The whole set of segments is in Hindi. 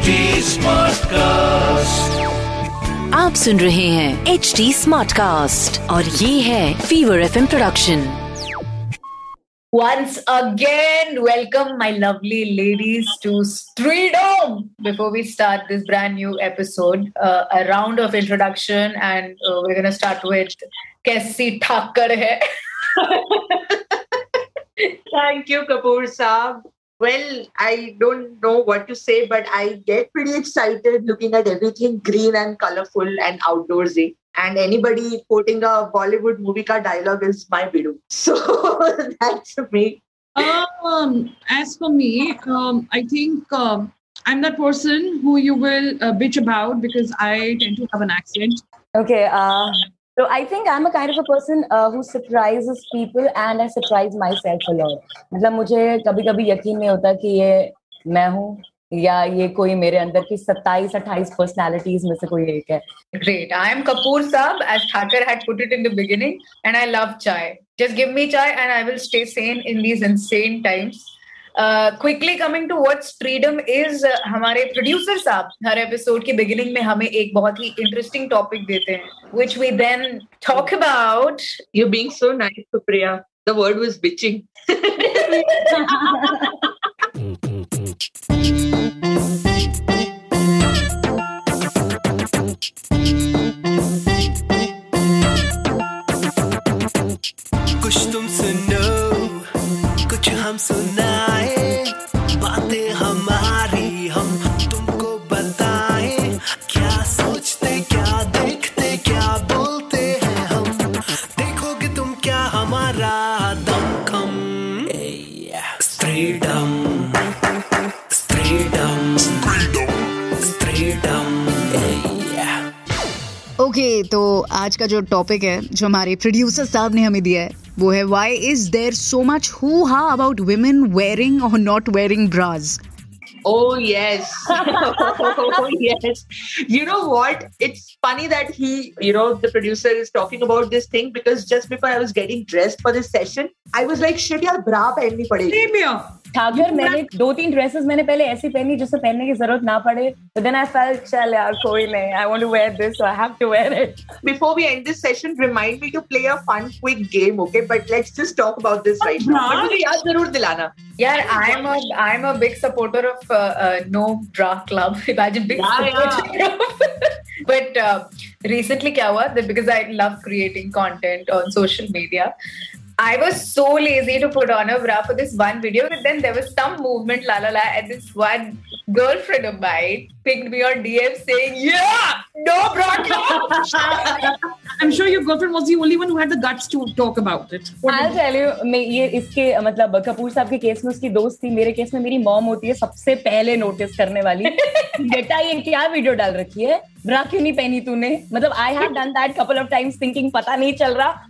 HD Smartcast. आप सुन रहे हैं एच डी स्मार्ट कास्ट और ये है fever F production Once again, welcome my lovely ladies to Streedom. Before we start this brand new episode, uh, a round of introduction, and uh, we're gonna start with Kessi Thakkar hai. Thank you, Kapoor Saab. Well, I don't know what to say, but I get pretty excited looking at everything green and colorful and outdoorsy. And anybody quoting a Bollywood movie ka dialogue is my bidu. So that's me. Um, as for me, um, I think um, I'm that person who you will uh, bitch about because I tend to have an accent. Okay. Uh, so I think I'm a kind of a person uh, who surprises people and I surprise myself a lot. मतलब मुझे कभी कभी यकीन नहीं होता कि ये मैं हूँ या ये कोई मेरे अंदर की 27 28 पर्सनालिटीज में से कोई एक है Great. I am Kapoor Saab, as Thakkar had put it in the beginning, and I love chai. Just give me chai, and I will stay sane in these insane times. Quickly coming to words freedom is हमारे प्रोड्यूसर साहब हर एपिसोड की बिगिनिंग में हमें एक बहुत ही इंटरेस्टिंग टॉपिक देते हैं which we then talk about you being so nice Supriya the word was bitching आज का जो टॉपिक है जो हमारे प्रोड्यूसर साहब ने हमें दिया है वो है why is there so much hoo ha about women wearing और not wearing bras Oh yes. oh yes. You know what? It's funny that he, you know, the producer is talking about this thing because just before I was getting dressed for this session, I was like, shit, yaar, bra pehnni padegi. Same here. Thakur मैंने दो तीन ड्रेसेस मैंने पहले ऐसी पहनी जिससे पहनने की जरूरत ना पड़े तो देन आई फेल्ट चल यार कोई नहीं I want to wear this so I have to wear it Before we end this session, remind me to play a fun, quick game, okay? But let's just talk about this right now. Bra? But मुझे याद जरूर दिलाना. Yeah, I'm a I'm a big supporter of uh, uh, no bra club. Imagine big Yeah, supporter. but uh, recently, क्या हुआ? That because I love creating content on social media. I was so lazy to put on a bra for this one video, but then there was some movement, la la la, and this one girlfriend of mine pinged me on DM saying, "Yeah, no bra club." I'm sure your girlfriend was the only one who had the guts to talk about it. What I'll tell you मैं ये इसके मतलब कपूर साहब के केस में उसकी दोस्त थी मेरे केस में मेरी मॉम होती है सबसे पहले नोटिस करने वाली बेटा ये क्या वीडियो डाल रखी है ब्रा क्यों नहीं पहनी तूने मतलब I have done that couple of times thinking पता नहीं चल रहा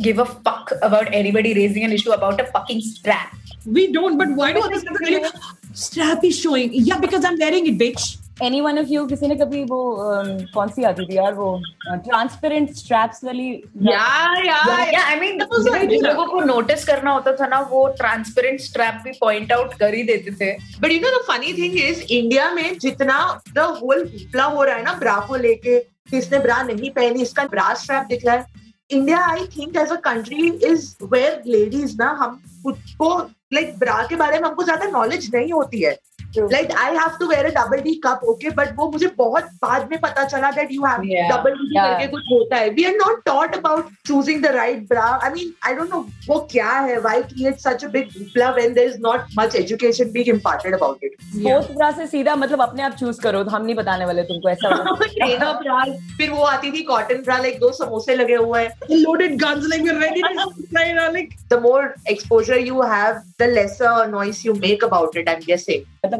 give a fuck about anybody raising an issue about a fucking strap. We don't, but why do others you, strap is showing? Yeah, because I'm wearing it, bitch. Any one of you किसी ने कभी वो कौन सी आती थी यार वो ट्रांसपेरेंट स्ट्रैप्स वाली yeah, yeah, Yeah, I mean, That was the लोगों को नोटिस करना होता था ना वो ट्रांसपेरेंट स्ट्रैप भी पॉइंट आउट कर ही देते थे But you know the funny thing is, India में जितना the whole हुपला हो रहा है ना ब्रा को लेके किसने ब्रा नहीं पहनी इसका ब्रा स्ट्रैप दिख रहा है India I think as a country is where ladies ना हम खुद को लाइक ब्रा के बारे में हमको ज़्यादा नॉलेज नहीं होती है like I have to wear a double D cup okay but वो मुझे बहुत बाद में पता चला that you have double D करके कुछ होता है। We are not taught about choosing the right bra I mean I don't know वो क्या है? Why create such a big hoopla when there is not much education being imparted about it fourth bra से सीधा मतलब अपने आप चूज़ करो हम नहीं बताने वाले तुमको ऐसा होगा। ट्रेनर ब्रा फिर वो आती थी कॉटन ब्रा लाइक दो समोसे लगे हुए हैं। Loaded guns, like we're ready to right now, like the more exposure you have the lesser noise you make about it i'm guessing मतलब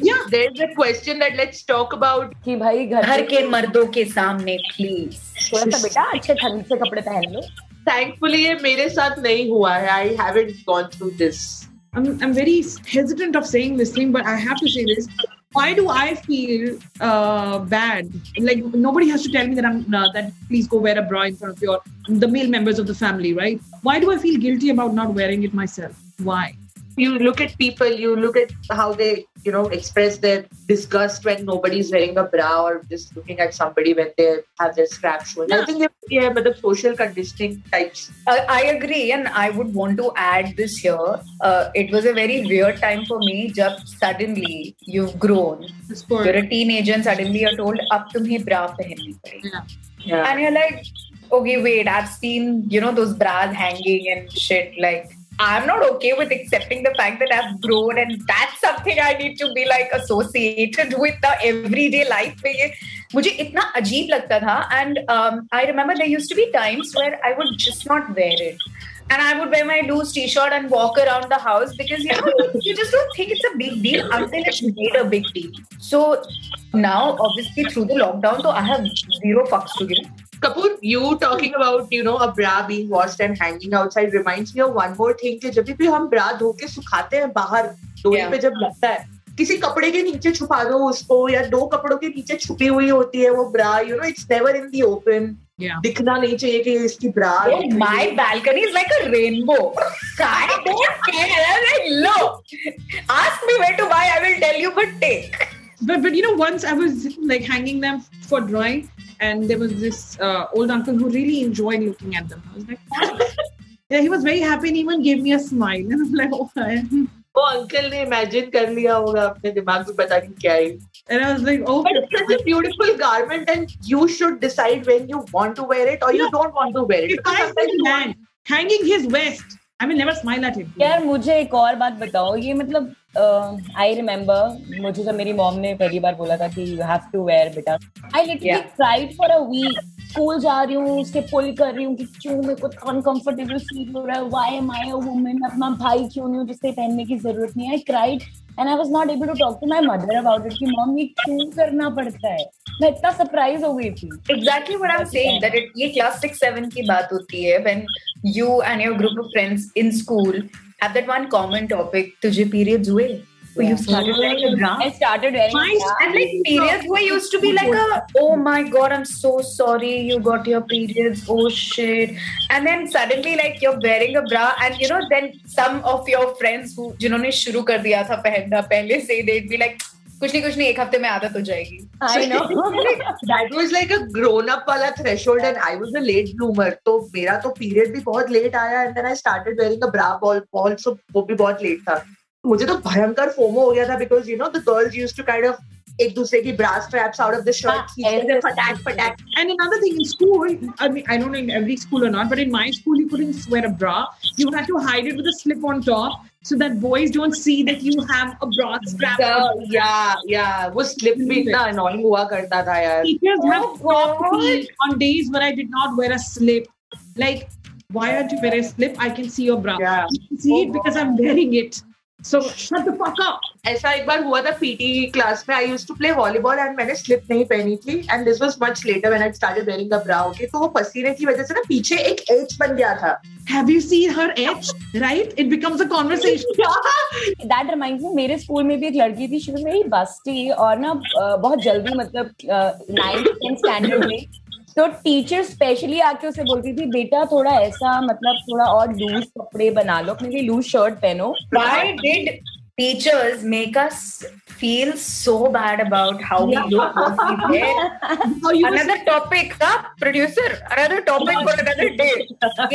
Yeah. There's a question that let's talk about. कि भाई घर घर पे के मर्दों के सामने प्लीज थोड़ा सा बेटा अच्छे ठंड से कपड़े पहन लो Thankfully, ये मेरे साथ नहीं हुआ है. I haven't gone through this. I'm, I'm very hesitant of saying this thing, but I have to say this. Why do I feel uh, bad? Like nobody has to tell me that I'm uh, that please go wear a bra in front of your the male members of the family, right? Why do I feel guilty about not wearing it myself? Why? You look at people, you look at how they, you know, express their disgust when nobody's wearing a bra or just looking at somebody when they have their scrap showing. I think yeah, but the social conditioning types. Uh, I agree, and I would want to add this here. Uh, it was a very weird time for me. Just suddenly you've grown, you're a teenager, and suddenly you're told, "Ab tumhe bra pehenni padegi." yeah. Yeah. And you're like, "Okay, wait. I've seen you know those bras hanging and shit. Like, I'm not okay with accepting the fact that I've grown, and that's something I need to be like associated with the everyday life." में ये मुझे इतना अजीब लगता था and um, I remember there used to be times where I would just not wear it and I would wear my loose t-shirt and walk around the house because you know you just don't think it's a big deal until it's made a big deal. So now, obviously, through the lockdown, so I have zero fucks to give. Kapoor, you talking about you know a bra being washed and hanging outside reminds me of one more thing कि जब भी हम bra धो के सुखाते हैं बाहर डोरी Yeah. पे जब लगता है किसी कपड़े के नीचे छुपा दो उसको या दो कपड़ों के नीचे छुपी हुई होती है वो bra you know it's never in the open Yeah. दिखना नहीं चाहिए कि इसकी bra Oh, my balcony is like a rainbow. I don't care. I'm like, look, ask me where to buy. I will tell you, but take. But but you know, once I was like hanging them for drawing, and there was this uh, old uncle who really enjoyed looking at them. I was like, "Oh." yeah, he was very happy and even gave me a smile. And I'm like, oh, I- वो अंकल ने इमेजिन कर लिया होगा अपने दिमाग में पता नहीं क्या है and I was like, oh, But it's such a beautiful garment, and you should decide when you want to wear it or you don't want to wear it. if Because I sometimes see you a want- man hanging his vest, I will never smile at him. यार मुझे एक और बात बताओ ये मतलब I remember मुझे जब मेरी मॉम ने पहली बार बोला था कि यू हैव टू वेयर बेटा। I literally. Cried for a week school जा रही हूँ उसके पुल कर रही हूँ कि क्यों मेरे को अनकंफर्टेबल फील हो रहा है? Why am I a woman अपना भाई क्यों नहीं हूँ जिससे पहनने की ज़रूरत नहीं है? I cried and I was not able to talk to my mother about it कि मॉम ये क्यों करना पड़ता है? मैं इतना सरप्राइज़ हो गई थी। Exactly what I'm saying. That it ये class six seven की बात होती है when you and your group of friends in school have that one common topic. तुझे periods हुए? Oh, you started wearing a bra. I started wearing My- bra. And like periods were used to be like a oh my god I'm so sorry you got your periods oh shit and then suddenly like you're wearing a bra and you know then some of your friends who जिन्होंने शुरू कर दिया था पहनना पहले से they'd be like कुछ नहीं कुछ नहीं एक हफ़्ते में आदत हो जाएगी। ग्रोन अप वाला एंड आई वाज ब्लूमर तो मेरा तो पीरियड भी बहुत था। मुझे तो भयंकर फोमो हो गया था because you know the girls use to kind of एक दूसरे की bras straps out of the shirt फटाक फटाक। And another thing in school I mean I don't know in every school और not but in my school you couldn't wear a bra you had to hide it with a slip on top so that boys don't see that you have a bra strap. on. या या वो slip भी इतना annoying हुआ करता था यार Teachers have Oh, stopped me God. on days when I did not wear a slip. Like, why aren't you wearing a slip? I can see your bra. Yeah. You can see it because I'm wearing it. So shut the fuck up. ऐसा एक बार हुआ था पीटी क्लास में I use to play volleyball and मैंने स्लिप नहीं पहनी थी and this was much later when I started wearing a bra okay तो वो पसीने की वजह से ना पीछे एक एज बन गया था Have you seen her edge? Right? It becomes a conversation. That reminds me मेरे स्कूल में भी एक लड़की थी शी वाज वेरी बस्टी और ना बहुत जल्दी मतलब नाइन्थ टेंथ स्टैंडर्ड में तो टीचर स्पेशली आके उसे बोलती थी बेटा थोड़ा ऐसा मतलब थोड़ा और लूज कपड़े बना लो अपने लिए लूज शर्ट पहनो। I did teachers make us feel so bad about how we look another topic का producer another topic for another day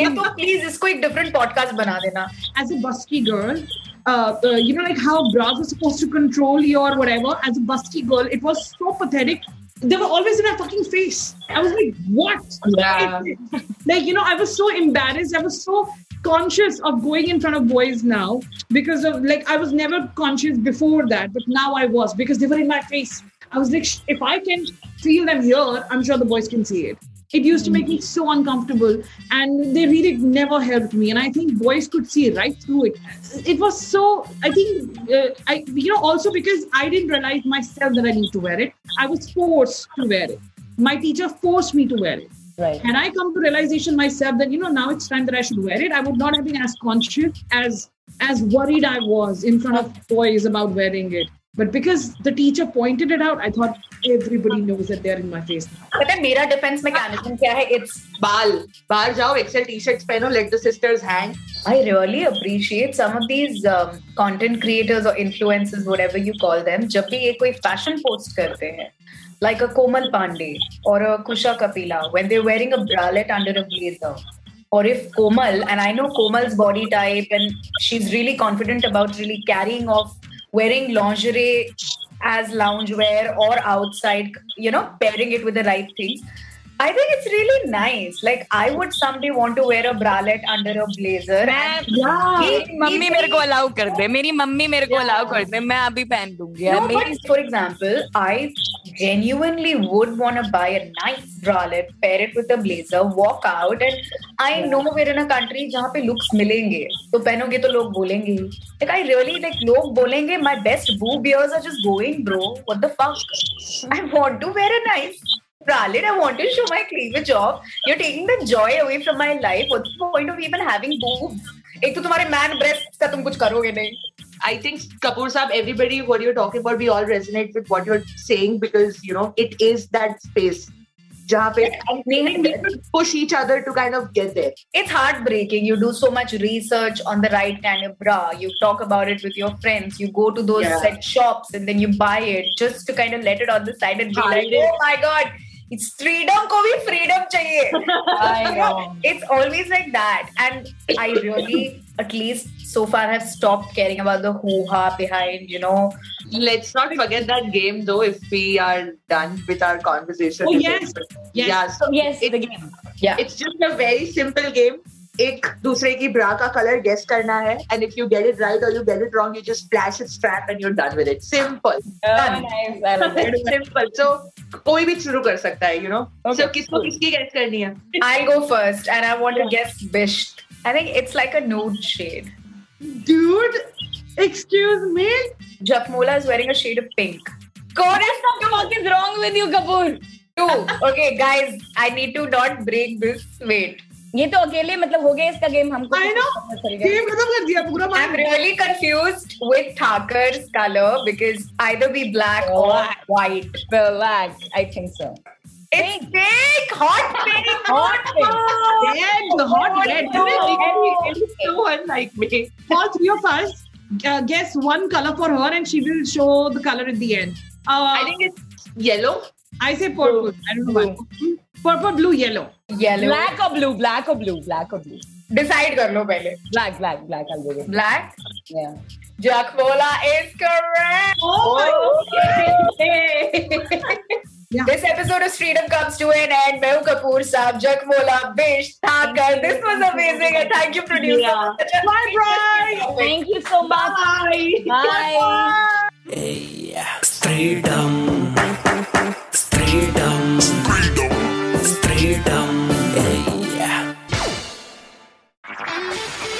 ये तो प्लीज़ इसको एक डिफरेंट पॉडकास्ट बना देना। As a busty girl Uh, uh, you know, like how bras are supposed to control you whatever. As a busty girl, it was so pathetic. They were always in my fucking face. I was like, what? Yeah. like, you know, I was so embarrassed. I was so conscious of going in front of boys now because of like I was never conscious before that, but now I was because they were in my face. I was like, if I can feel them here, I'm sure the boys can see it. It used to make me so uncomfortable, and they really never helped me. And I think boys could see right through it. It was so. I think uh, I, you know, also because I didn't realize myself that I need to wear it. I was forced to wear it. My teacher forced me to wear it. Right. And I come to realization myself that you know now it's time that I should wear it. I would not have been as conscious as as worried I was in front of boys about wearing it. But because the teacher pointed it out, I thought everybody knows that they're in my face now. पता है मेरा defense mechanism क्या है it's बाल बाहर जाओ एक्सेल टी शर्ट्स पहनो let the sisters hang I really appreciate some of these um, content creators or influencers, whatever you call them, जब भी ये कोई fashion post करते हैं, like a Komal Pandey or a Kusha Kapila, when they're wearing a bralette under a blazer. Or if Komal, and I know Komal's body type, and she's really confident about really carrying off wearing lingerie as loungewear or outside, you know, pairing it with the right things. I think it's really nice. Like I would someday want to wear a bralette under a blazer. and- मेरी मम्मी मेरे को अलाउ कर दे मेरी मम्मी मेरे को अलाउ कर दे मैं अभी पहन दूंगी यार No, मेरी but for example, I genuinely would want to buy a nice bralette, pair it with a blazer, walk out, and I know we're in a country जहाँ पे looks मिलेंगे, तो पहनोगे तो लोग बोलेंगे ही. Like I really like लोग बोलेंगे my best boob ears are just going, bro. What the fuck? I want to wear a nice bralette. I want to show my cleavage off. You're taking the joy away from my life. What's the point of even having boobs? एक तो तुम्हारे man breasts का तुम कुछ करोगे नहीं. I think Kapoor Saab, everybody, what you're talking about, we all resonate with what you're saying because you know it is that space. जहाँ पे and we push each other to kind of get there. it's heartbreaking. You do so much research on the right kind of bra. You talk about it with your friends. You go to those Yeah. set shops and then you buy it just to kind of let it on the side and be Hide like, it. oh my god, it's freedom. को भी freedom चाहिए. I know. It's always like that, and I really, at least so far, have stopped caring about the hoo ha behind. You know, Let's not forget that game though. If we are done with our conversation, Oh, yes. Yes. yeah. So yes it- the game yeah. it's just a very simple game. एक दूसरे की ब्रा का कलर गेस्ट करना है and if you get it right और you get it wrong you just flash it strap and you're done with it simple simple so कोई भी शुरू कर सकता है यू नो सो किसको किसकी गेस करनी है I go first and I want guessed best I think it's like a nude shade Dude, excuse me. Jakmola is wearing a shade of pink. Corey, what the fuck is wrong with you, Kapoor? Two. okay, guys, I need to not break this. Wait. ये तो अकेले मतलब हो गया इसका गेम हमको I know. Game खत्म कर दिया पूरा I'm really confused with Thakur's color because either be black or white. black I think so It's pink, hot pink, Hot pink. Red, hot red. It's so unlike me. All three of us uh, guess one color for her, and she will show the color at the end. Uh, I think it's yellow. I say purple. I don't know why. Purple, blue, yellow. Yellow. black or blue black or blue black or blue Decide कर लो पहले. black black black I'll go with Black. yeah Jakmola is correct. Yeah. This episode of Freedom comes to an end. मैं हूँ Kapoor Saab, Jakmola, Bish, Thakur. This was amazing and thank you producer. Yeah. Such a Bye, Brian. thank you so much bye Freedom. Freedom. Freedom.